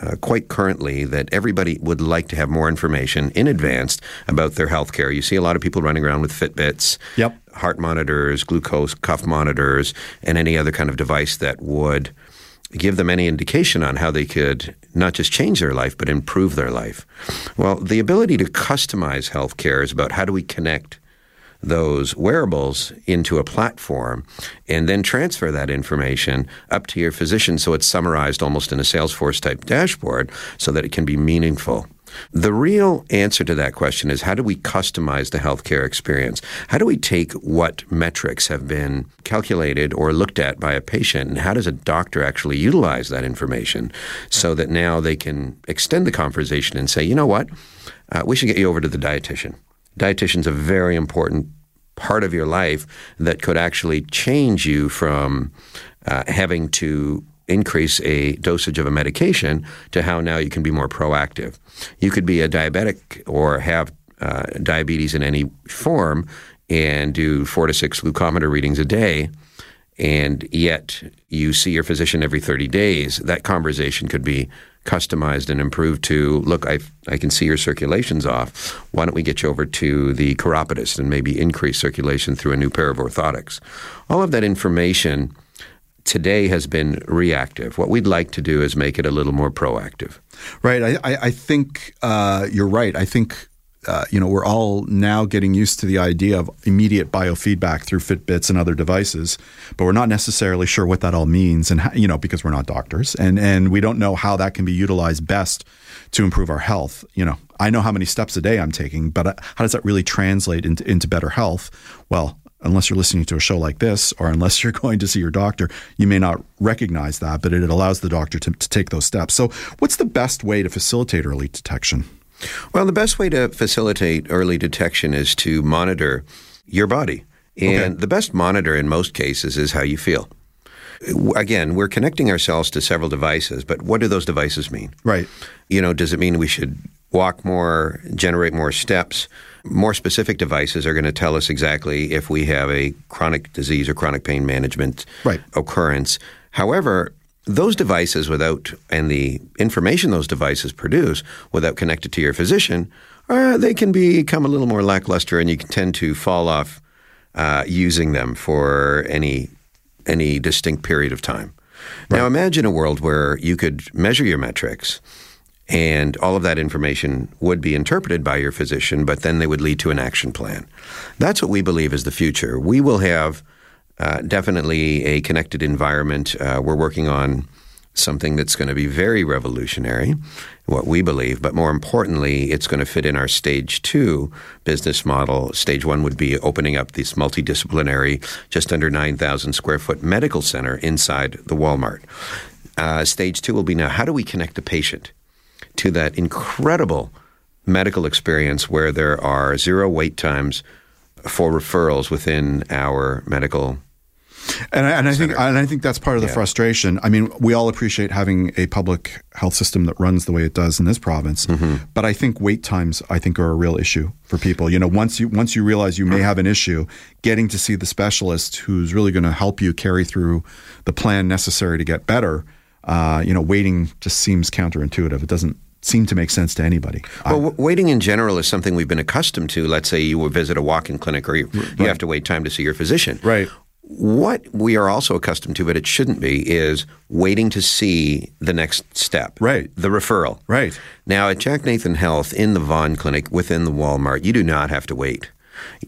uh, quite currently that everybody would like to have more information in advance about their health care. You see a lot of people running around with Fitbits, yep. heart monitors, glucose cuff monitors, and any other kind of device that would give them any indication on how they could not just change their life, but improve their life. Well, the ability to customize healthcare is about how do we connect those wearables into a platform and then transfer that information up to your physician so it's summarized almost in a Salesforce type dashboard so that it can be meaningful. The real answer to that question is how do we customize the healthcare experience? How do we take what metrics have been calculated or looked at by a patient and how does a doctor actually utilize that information so that now they can extend the conversation and say, you know what, uh, we should get you over to the dietitian dietitian's a very important part of your life that could actually change you from uh, having to increase a dosage of a medication to how now you can be more proactive. You could be a diabetic or have uh, diabetes in any form and do four to six glucometer readings a day and yet you see your physician every 30 days, that conversation could be customized and improved to look, I, I can see your circulation's off. Why don't we get you over to the chiropodist and maybe increase circulation through a new pair of orthotics? All of that information today has been reactive. What we'd like to do is make it a little more proactive. Right. I, I, I think uh, you're right. I think uh, you know, we're all now getting used to the idea of immediate biofeedback through Fitbits and other devices, but we're not necessarily sure what that all means, and you know, because we're not doctors, and and we don't know how that can be utilized best to improve our health. You know, I know how many steps a day I'm taking, but uh, how does that really translate into into better health? Well, unless you're listening to a show like this or unless you're going to see your doctor, you may not recognize that, but it allows the doctor to, to take those steps. So, what's the best way to facilitate early detection? Well, the best way to facilitate early detection is to monitor your body. And okay. the best monitor in most cases is how you feel. again, we're connecting ourselves to several devices, but what do those devices mean? Right. You know, does it mean we should walk more, generate more steps? More specific devices are going to tell us exactly if we have a chronic disease or chronic pain management Right. occurrence. However, those devices without and the information those devices produce without connected to your physician, uh, they can become a little more lackluster, and you can tend to fall off uh, using them for any any distinct period of time. Now, imagine a world where you could measure your metrics. And all of that information would be interpreted by your physician, but then they would lead to an action plan. That's what we believe is the future. We will have uh, definitely a connected environment. Uh, we're working on something that's going to be very revolutionary, what we believe, but more importantly, it's going to fit in our stage two business model. Stage one would be opening up this multidisciplinary, just under 9,000 square foot medical center inside the Walmart. Uh, stage two will be now how do we connect the patient to that incredible medical experience where there are zero wait times for referrals within our medical And I, and I think and I think that's part of the Yeah. frustration. I mean, we all appreciate having a public health system that runs the way it does in this province, Mm-hmm. but I think wait times I think are a real issue for people. You know, once you once you realize you may have an issue, getting to see the specialist who's really going to help you carry through the plan necessary to get better. Uh, you know, waiting just seems counterintuitive. It doesn't seem to make sense to anybody. Well, w- waiting in general is something we've been accustomed to. Let's say you visit a walk-in clinic, or you, you have to wait time to see your physician. Right. What we are also accustomed to, but it shouldn't be, is waiting to see the next step. Right. The referral. Right. Now, at Jack Nathan Health in the Vaughan Clinic within the Walmart, you do not have to wait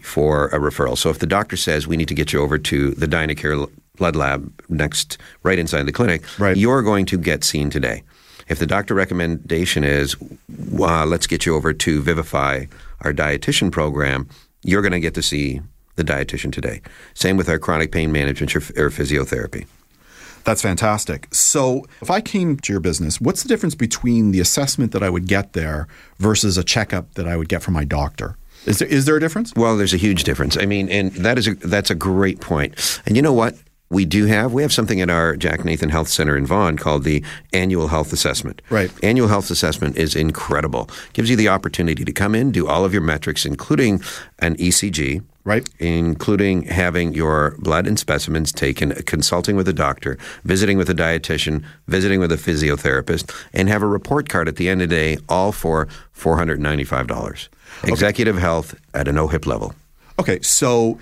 for a referral. So if the doctor says we need to get you over to the Dynacare blood lab next, right inside the clinic, Right. you're going to get seen today. If the doctor recommendation is, uh, let's get you over to Vivify, our dietitian program, you're going to get to see the dietitian today. Same with our chronic pain management or, or physiotherapy. That's fantastic. So, if I came to your business, what's the difference between the assessment that I would get there versus a checkup that I would get from my doctor? Is there is there a difference? Well, there's a huge difference. I mean, and that is a, that's a great point. And you know what? We do have we have something at our Jack Nathan Health Center in Vaughan called the Annual Health Assessment. Right. Annual Health Assessment is incredible. Gives you the opportunity to come in, do all of your metrics, including an ECG. Right. Including having your blood and specimens taken, consulting with a doctor, visiting with a dietitian, visiting with a physiotherapist, and have a report card at the end of the day, all for $495. Executive health at an OHIP level. Okay, so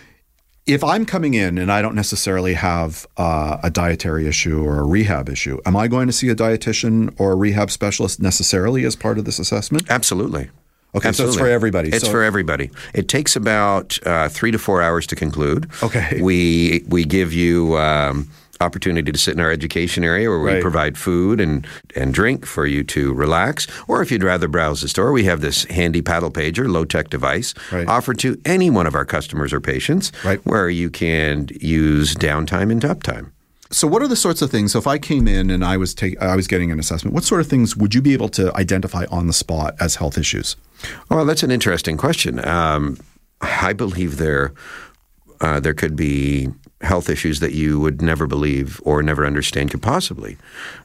if I'm coming in and I don't necessarily have uh, a dietary issue or a rehab issue, am I going to see a dietitian or a rehab specialist necessarily as part of this assessment? Absolutely. Okay, so it's Absolutely. for everybody. It's So- for everybody. It takes about uh, three to four hours to conclude. Okay. We we give you um, opportunity to sit in our education area where we Right. provide food and and drink for you to relax. Or if you'd rather browse the store, we have this handy paddle pager, low tech device Right. offered to any one of our customers or patients, Right. where you can use downtime and uptime. So, what are the sorts of things? So, if I came in and I was take, I was getting an assessment, what sort of things would you be able to identify on the spot as health issues? Well, that's an interesting question. Um, I believe there uh, there could be health issues that you would never believe or never understand could possibly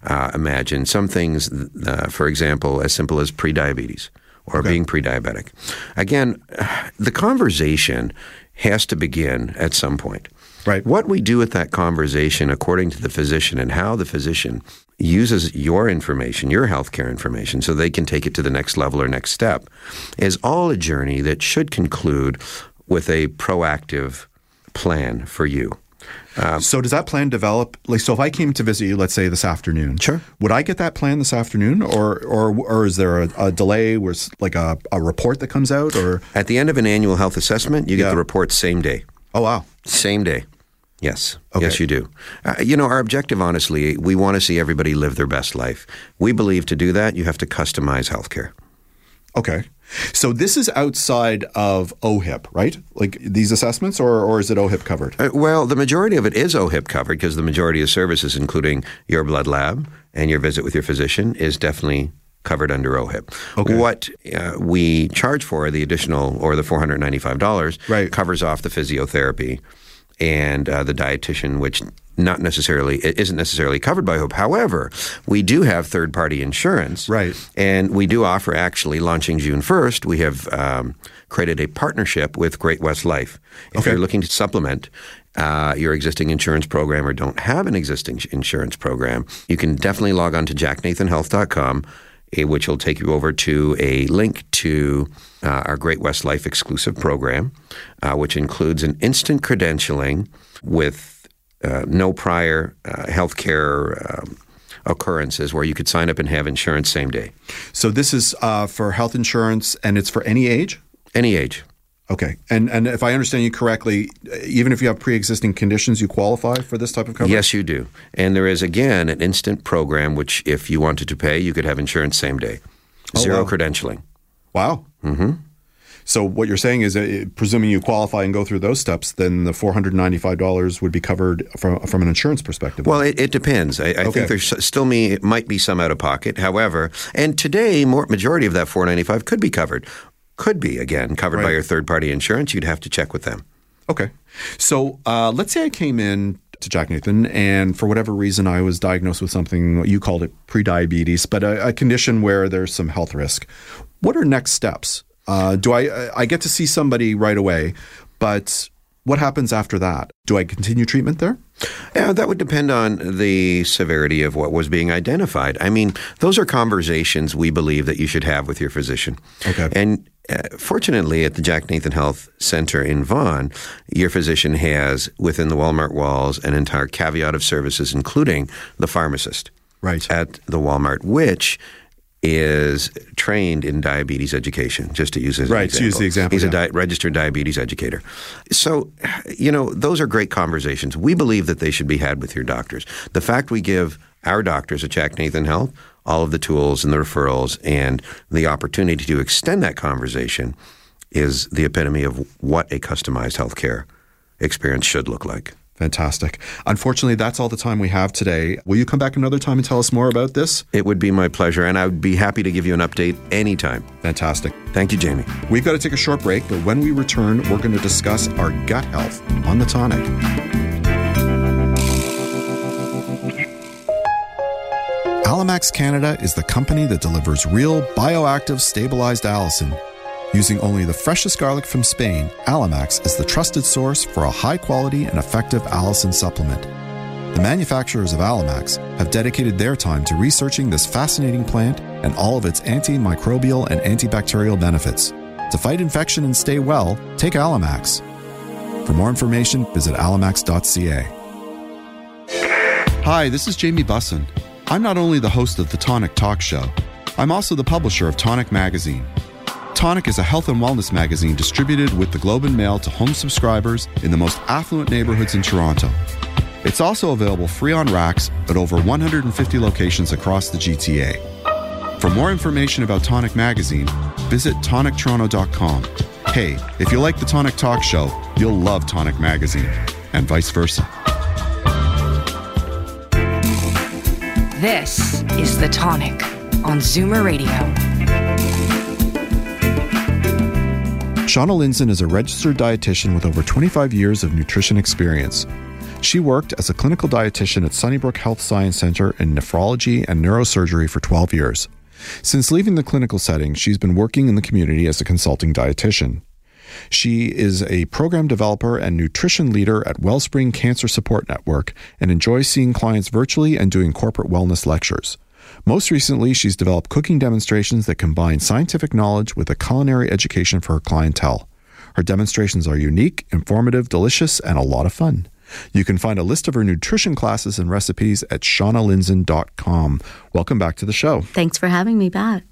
uh, imagine. Some things, uh, for example, as simple as prediabetes or being pre-diabetic. Again, the conversation has to begin at some point. Right. What we do with that conversation, according to the physician, and how the physician uses your information, your healthcare information, so they can take it to the next level or next step, is all a journey that should conclude with a proactive plan for you. Um, so, does that plan develop? Like, so if I came to visit you, let's say this afternoon, Sure. would I get that plan this afternoon, or or or is there a, a delay? Where it's like a, a report that comes out, or At the end of an annual health assessment, you get Yeah. the report same day. oh wow, Same day. Yes. Okay. Yes, you do. Uh, you know, our objective, honestly, we want to see everybody live their best life. We believe to do that, you have to customize healthcare. okay. So this is outside of OHIP, right? Like these assessments, or or is it OHIP covered? Uh, well, the majority of it is OHIP covered because the majority of services, including your blood lab and your visit with your physician, is definitely covered under OHIP. Okay. What uh, we charge for, the additional or the $495, Right. covers off the physiotherapy and uh, the dietitian, which not necessarily it isn't necessarily covered by OHIP. However, we do have third party insurance, Right. And we do offer actually launching June first. We have um, created a partnership with Great West Life. If Okay. you're looking to supplement. Uh, your existing insurance program or don't have an existing insurance program, you can definitely log on to jacknathanhealth.com, which will take you over to a link to uh, our Great West Life exclusive program, uh, which includes an instant credentialing with uh, no prior uh, healthcare um, occurrences where you could sign up and have insurance same day, So this is uh, for health insurance, and it's for any age. any age. Okay, and and if I understand you correctly, even if you have pre-existing conditions, you qualify for this type of coverage. Yes, you do. And there is, again, an instant program which, if you wanted to pay, you could have insurance same day. Zero Oh, wow. credentialing. Wow. Mm-hmm. So what you're saying is, uh, presuming you qualify and go through those steps, then the four hundred ninety-five dollars would be covered from from an insurance perspective. Well, it, it depends. I, I Okay. think there's still me it might be some out of pocket. However, and today, more majority of that 495 could be covered. Could be again covered by your third party insurance. You'd have to check with them. Okay. So uh, let's say I came in to Jack Nathan, and for whatever reason, I was diagnosed with something you called it prediabetes, but a, a condition where there's some health risk. What are next steps? Uh, do I I get to see somebody right away, but what happens after that? Do I continue treatment there? Yeah, that would depend on the severity of what was being identified. I mean, those are conversations we believe that you should have with your physician. Okay. And uh, fortunately, at the Jack Nathan Health Center in Vaughan, your physician has within the Walmart walls an entire caveat of services, including the pharmacist Right. at the Walmart, which is trained in diabetes education, just to use as an Right, to use the example, He's a di- registered diabetes educator. So, you know, those are great conversations. We believe that they should be had with your doctors. The fact we give our doctors at Jack Nathan Health all of the tools and the referrals and the opportunity to extend that conversation is the epitome of what a customized healthcare experience should look like. Fantastic. Unfortunately, that's all the time we have today. Will you come back another time and tell us more about this? It would be my pleasure, and I would be happy to give you an update anytime. Fantastic. Thank you, Jamie. We've got to take a short break, but when we return, we're going to discuss our gut health on the tonic. Allimax Canada is the company that delivers real bioactive stabilized allicin. Using only the freshest garlic from Spain, Allimax is the trusted source for a high quality and effective allicin supplement. The manufacturers of Allimax have dedicated their time to researching this fascinating plant and all of its antimicrobial and antibacterial benefits. To fight infection and stay well, take Allimax. For more information, visit allimax.ca. Hi, this is Jamie Bussin. I'm not only the host of the Tonic Talk Show, I'm also the publisher of Tonic Magazine. Tonic is a health and wellness magazine distributed with the Globe and Mail to home subscribers in the most affluent neighborhoods in Toronto. It's also available free on racks at over 150 locations across the GTA. For more information about Tonic Magazine, visit tonictoronto.com. Hey, if you like the Tonic Talk Show, you'll love Tonic Magazine, and vice versa. This is The Tonic on Zoomer Radio. Shauna Lindzon is a registered dietitian with over 25 years of nutrition experience. She worked as a clinical dietitian at Sunnybrook Health Science Center in nephrology and neurosurgery for 12 years. Since leaving the clinical setting, she's been working in the community as a consulting dietitian. She is a program developer and nutrition leader at Wellspring Cancer Support Network and enjoys seeing clients virtually and doing corporate wellness lectures. Most recently, she's developed cooking demonstrations that combine scientific knowledge with a culinary education for her clientele. Her demonstrations are unique, informative, delicious, and a lot of fun. You can find a list of her nutrition classes and recipes at shaunalindzon.com. Welcome back to the show. Thanks for having me back.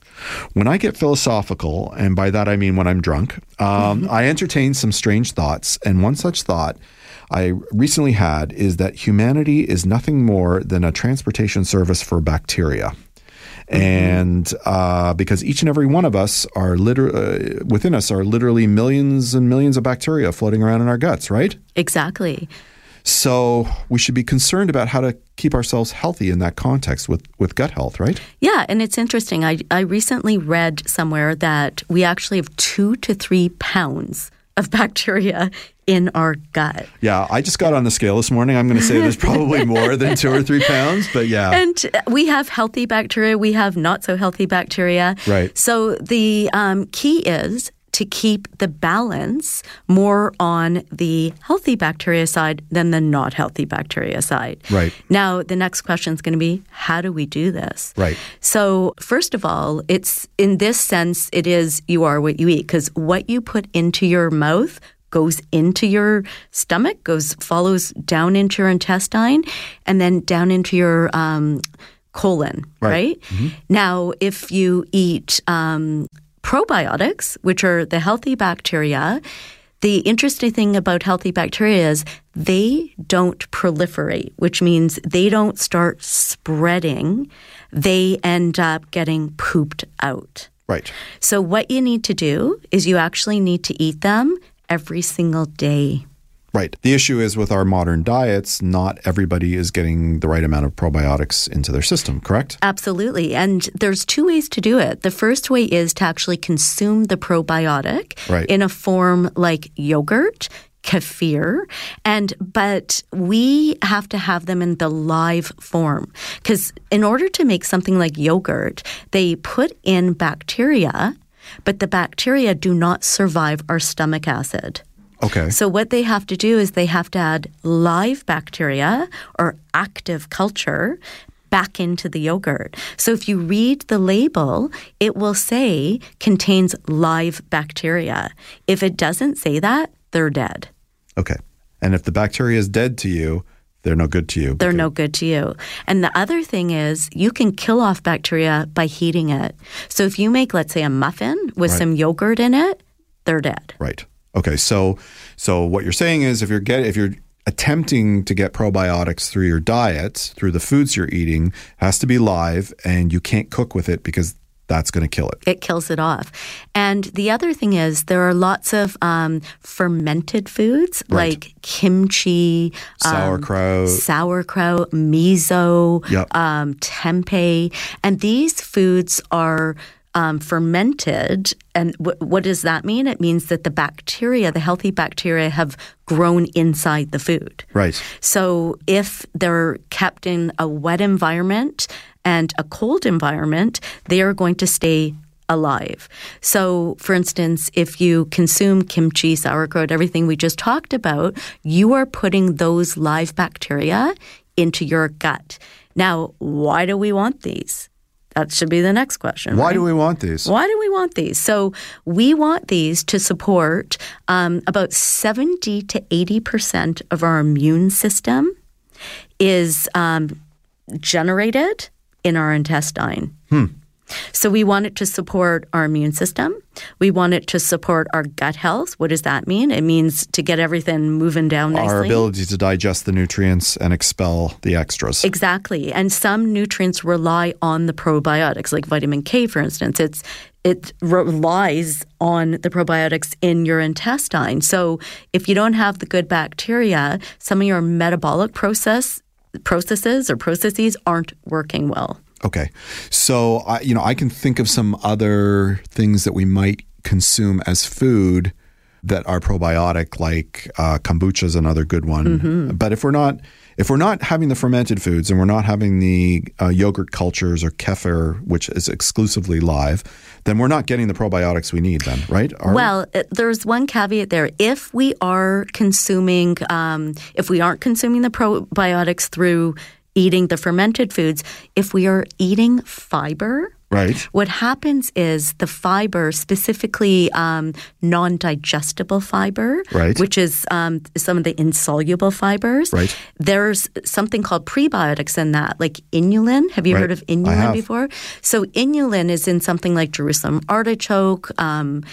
When I get philosophical, and by that I mean when I'm drunk, um, I entertain some strange thoughts. And one such thought I recently had is that humanity is nothing more than a transportation service for bacteria. And uh, because each and every one of us are liter- uh, within us are literally millions and millions of bacteria floating around in our guts, right? Exactly. So we should be concerned about how to keep ourselves healthy in that context with, with gut health, right? Yeah, and it's interesting. I, I recently read somewhere that we actually have two to three pounds of bacteria in our gut. Yeah, I just got on the scale this morning. I'm going to say there's probably more than two or three pounds, but yeah. And we have healthy bacteria, we have not so healthy bacteria. Right. So the um, key is to keep the balance more on the healthy bacteria side than the not healthy bacteria side. Right. Now, the next question is going to be how do we do this? Right. So, first of all, it's in this sense, it is you are what you eat because what you put into your mouth goes into your stomach, goes follows down into your intestine, and then down into your um, colon. Right. Right. Now, if you eat um, probiotics, which are the healthy bacteria, the interesting thing about healthy bacteria is they don't proliferate, which means they don't start spreading. They end up getting pooped out. right. So, what you need to do is you actually need to eat them every single day. Right. The issue is with our modern diets, not everybody is getting the right amount of probiotics into their system, correct? Absolutely. And there's two ways to do it. The first way is to actually consume the probiotic Right. in a form like yogurt, kefir, and but we have to have them in the live form cuz in order to make something like yogurt, they put in bacteria, but the bacteria do not survive our stomach acid. Okay. So what they have to do is they have to add live bacteria or active culture back into the yogurt. So if you read the label, it will say contains live bacteria. If it doesn't say that, they're dead. Okay. And if the bacteria is dead to you, they're no good to you. They're no good to you. And the other thing is you can kill off bacteria by heating it. So if you make let's say a muffin with Right. some yogurt in it, they're dead. Right. Okay. So so what you're saying is if you're get if you're attempting to get probiotics through your diet, through the foods you're eating, it has to be live and you can't cook with it because that's going to kill it. it kills it off. And the other thing is, there are lots of um, fermented foods Right. like kimchi, um, Sauerkraut. sauerkraut, miso, Yep. um, tempeh, and these foods are. Um, fermented, and w- what does that mean? It means that the bacteria, the healthy bacteria, have grown inside the food. Right. So if they're kept in a wet environment and a cold environment, they are going to stay alive. So, for instance, if you consume kimchi, sauerkraut, everything we just talked about, you are putting those live bacteria into your gut. Now, why do we want these? That should be the next question. Why right? do we want these? Why do we want these? So we want these to support um, about 70 to 80% of our immune system is um, generated in our intestine. So we want it to support our immune system. We want it to support our gut health. What does that mean? It means to get everything moving down nicely. Our ability to digest the nutrients and expel the extras. Exactly. And some nutrients rely on the probiotics, like vitamin K, for instance. It's it relies on the probiotics in your intestine. So if you don't have the good bacteria, some of your metabolic process processes or processes aren't working well. Okay. So, I, you know, I can think of some other things that we might consume as food that are probiotic, like uh, kombucha is another good one. But if we're not, if we're not having the fermented foods and we're not having the uh, yogurt cultures or kefir, which is exclusively live, then we're not getting the probiotics we need. Then, right? Are? Well, uh, there's one caveat there. If we are consuming, um, if we aren't consuming the probiotics through eating the fermented foods, if we are eating fiber, right. what happens is the fiber, specifically um, non digestible fiber, Right. which is um, some of the insoluble fibers, Right. there's something called prebiotics in that, like inulin. Have you Right. heard of inulin before? So, inulin is in something like Jerusalem artichoke. Um,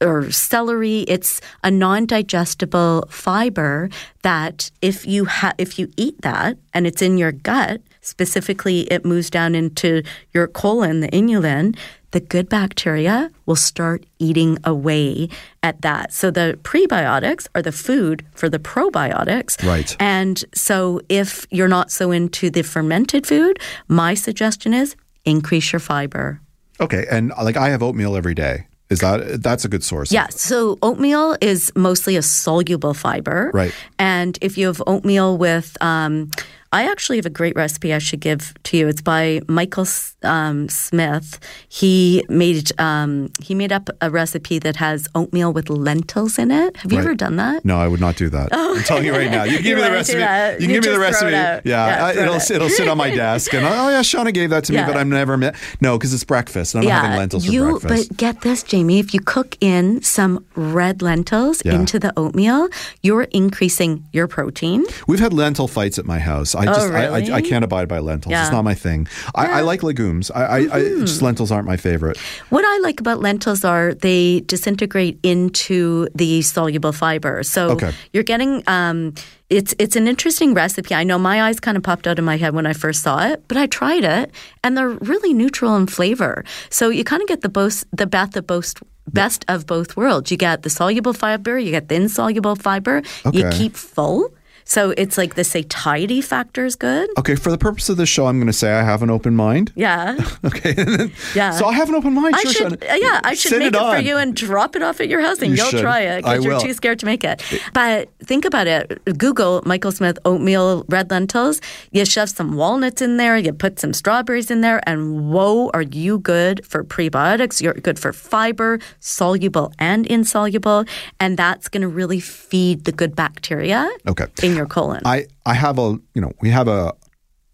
or celery, it's a non-digestible fiber that if you ha- if you eat that and it's in your gut, specifically it moves down into your colon, the inulin, the good bacteria will start eating away at that. So the prebiotics are the food for the probiotics. Right. And so if you're not so into the fermented food, my suggestion is increase your fiber. Okay, and like I have oatmeal every day, Is that that's a good source? Yeah, so oatmeal is mostly a soluble fiber. Right. And if you have oatmeal with, um, I actually have a great recipe I should give to you. It's by Michael um, Smith. He made um, he made up a recipe that has oatmeal with lentils in it. Have you Right. ever done that? No, I would not do that. I'm telling you right now. You can give me the recipe. You can You give me the recipe. Yeah, Yeah, I- it'll it it'll sit on my desk, and oh yeah, Shauna gave that to me, Yeah. but I'm never met. No, because it's breakfast, and I'm not having lentils for you, breakfast. But get this, Jamie, if you cook in some red lentils Yeah. into the oatmeal, you're increasing your protein. We've had lentil fights at my house. I just I, I, I Oh, can't abide by lentils. Yeah. It's not my thing. I, I like legumes. I, I, I just lentils aren't my favorite. What I like about lentils are they disintegrate into the soluble fiber. So Okay. you're getting um, it's it's an interesting recipe. I know my eyes kind of popped out of my head when I first saw it, but I tried it and they're really neutral in flavor. So you kind of get the both the best of both best of both worlds. You get the soluble fiber, you get the insoluble fiber. You keep full. So it's like the satiety factor is good. Okay, for the purpose of this show, I'm going to say I have an open mind. Yeah. Okay, Yeah. so I have an open mind. I Sure, should, uh, yeah, I should Send make it, for you and drop it off at your house, and You will try it I because you're will. too scared to make it. But think about it: Google Michael Smith oatmeal red lentils. You shove some walnuts in there, you put some strawberries in there, and whoa, are you good for prebiotics? You're good for fiber, soluble and insoluble, and that's going to really feed the good bacteria Okay. In your colon. I I have a you know we have a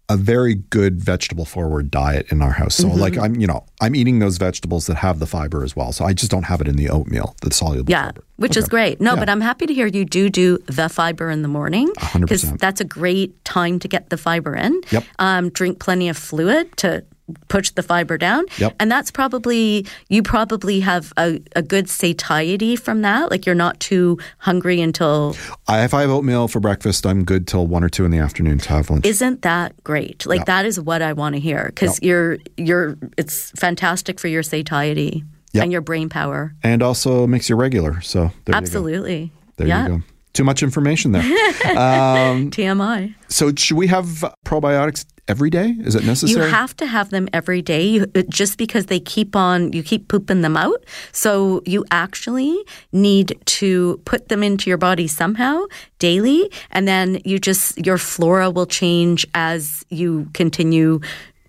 a very good vegetable forward diet in our house. So Mm-hmm. like I'm you know I'm eating those vegetables that have the fiber as well. So I just don't have it in the oatmeal, the soluble Yeah, fiber. which is great. No, Yeah. but I'm happy to hear you do do the fiber in the morning Because that's a great time to get the fiber in. Yep. Um, drink plenty of fluid to push the fiber down. Yep. And that's probably you probably have a, a good satiety from that. Like you're not too hungry until I, if I have oatmeal for breakfast, I'm good till one or two in the afternoon to have lunch. isn't that great? Like that is what I want to hear because you're you're it's fantastic for your satiety Yep. and your brain power. and also makes you regular. So there you go. Absolutely. There you go. Too much information there. Um, TMI. so should we have probiotics every day? Is it necessary? You have to have them every day you, just because they keep on, you keep pooping them out. So you actually need to put them into your body somehow daily. And then you just, your flora will change as you continue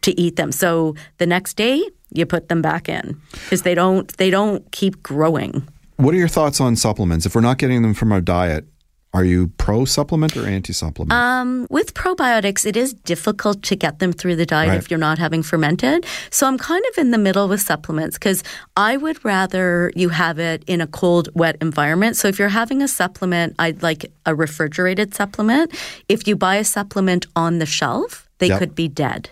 to eat them. So the next day, you put them back in because they don't, they don't keep growing. what are your thoughts on supplements? If we're not getting them from our diet, are you pro supplement or anti supplement? Um, with probiotics, it is difficult to get them through the diet Right. if you're not having fermented. So I'm kind of in the middle with supplements because I would rather you have it in a cold, wet environment. So if you're having a supplement, I'd like a refrigerated supplement. If you buy a supplement on the shelf, they Yep. could be dead.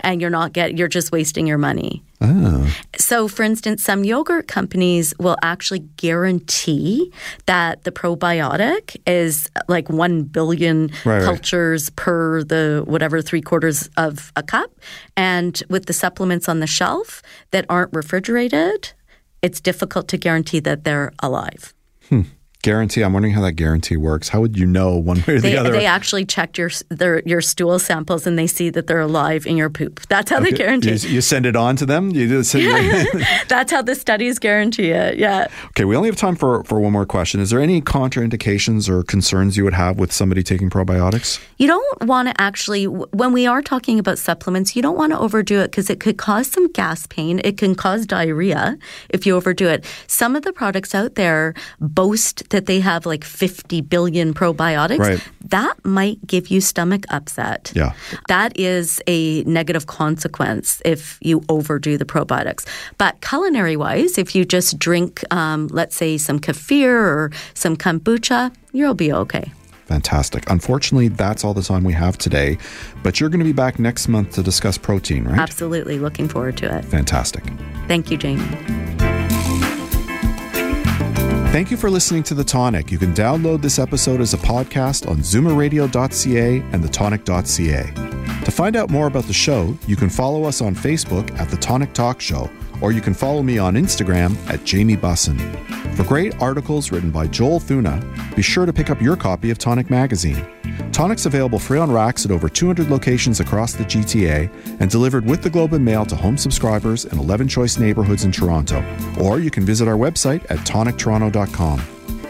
And you're not get you're just wasting your money. oh. So, for instance, some yogurt companies will actually guarantee that the probiotic is like 1 billion Right, right. cultures per the whatever three quarters of a cup. And with the supplements on the shelf that aren't refrigerated, it's difficult to guarantee that they're alive. Hmm. Guarantee. I'm wondering how that guarantee works. How would you know one way or They, the other? they actually checked your their, your stool samples and they see that they're alive in your poop. That's how they guarantee. you, you send it on to them. You just That's how the studies guarantee it. Yeah. okay. We only have time for for one more question. Is there any contraindications or concerns you would have with somebody taking probiotics? You don't want to actually, when we are talking about supplements, you don't want to overdo it because it could cause some gas pain. It can cause diarrhea if you overdo it. Some of the products out there boast that they have like 50 billion probiotics. Right. That might give you stomach upset. Yeah. That is a negative consequence if you overdo the probiotics. But culinary wise, if you just drink, um, let's say, some kefir or some kombucha, you'll be okay. Fantastic. Unfortunately, that's all the time we have today. But you're going to be back next month to discuss protein, right? Absolutely looking forward to it. Fantastic. Thank you, Jamie. Thank you for listening to The Tonic. You can download this episode as a podcast on zoomerradio.ca and thetonic.ca. To find out more about the show, you can follow us on Facebook at The Tonic Talk Show or you can follow me on Instagram at Jamie Bussin. For great articles written by Joel Thuna, be sure to pick up your copy of Tonic Magazine. Tonic's available free on racks at over 200 locations across the GTA and delivered with the Globe and Mail to home subscribers in 11 choice neighborhoods in Toronto. Or you can visit our website at tonictoronto.com.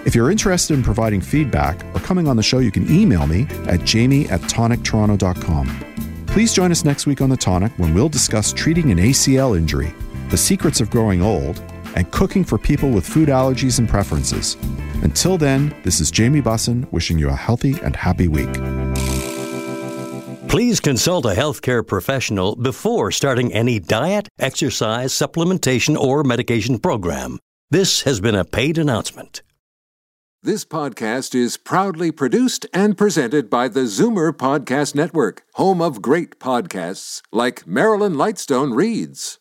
If you're interested in providing feedback or coming on the show, you can email me at jamie at tonictoronto.com. Please join us next week on The Tonic when we'll discuss treating an ACL injury, the secrets of growing old, and cooking for people with food allergies and preferences. Until then, this is Jamie Bussin wishing you a healthy and happy week. Please consult a healthcare professional before starting any diet, exercise, supplementation, or medication program. This has been a paid announcement. This podcast is proudly produced and presented by the Zoomer Podcast Network, home of great podcasts like Marilyn Lightstone Reads,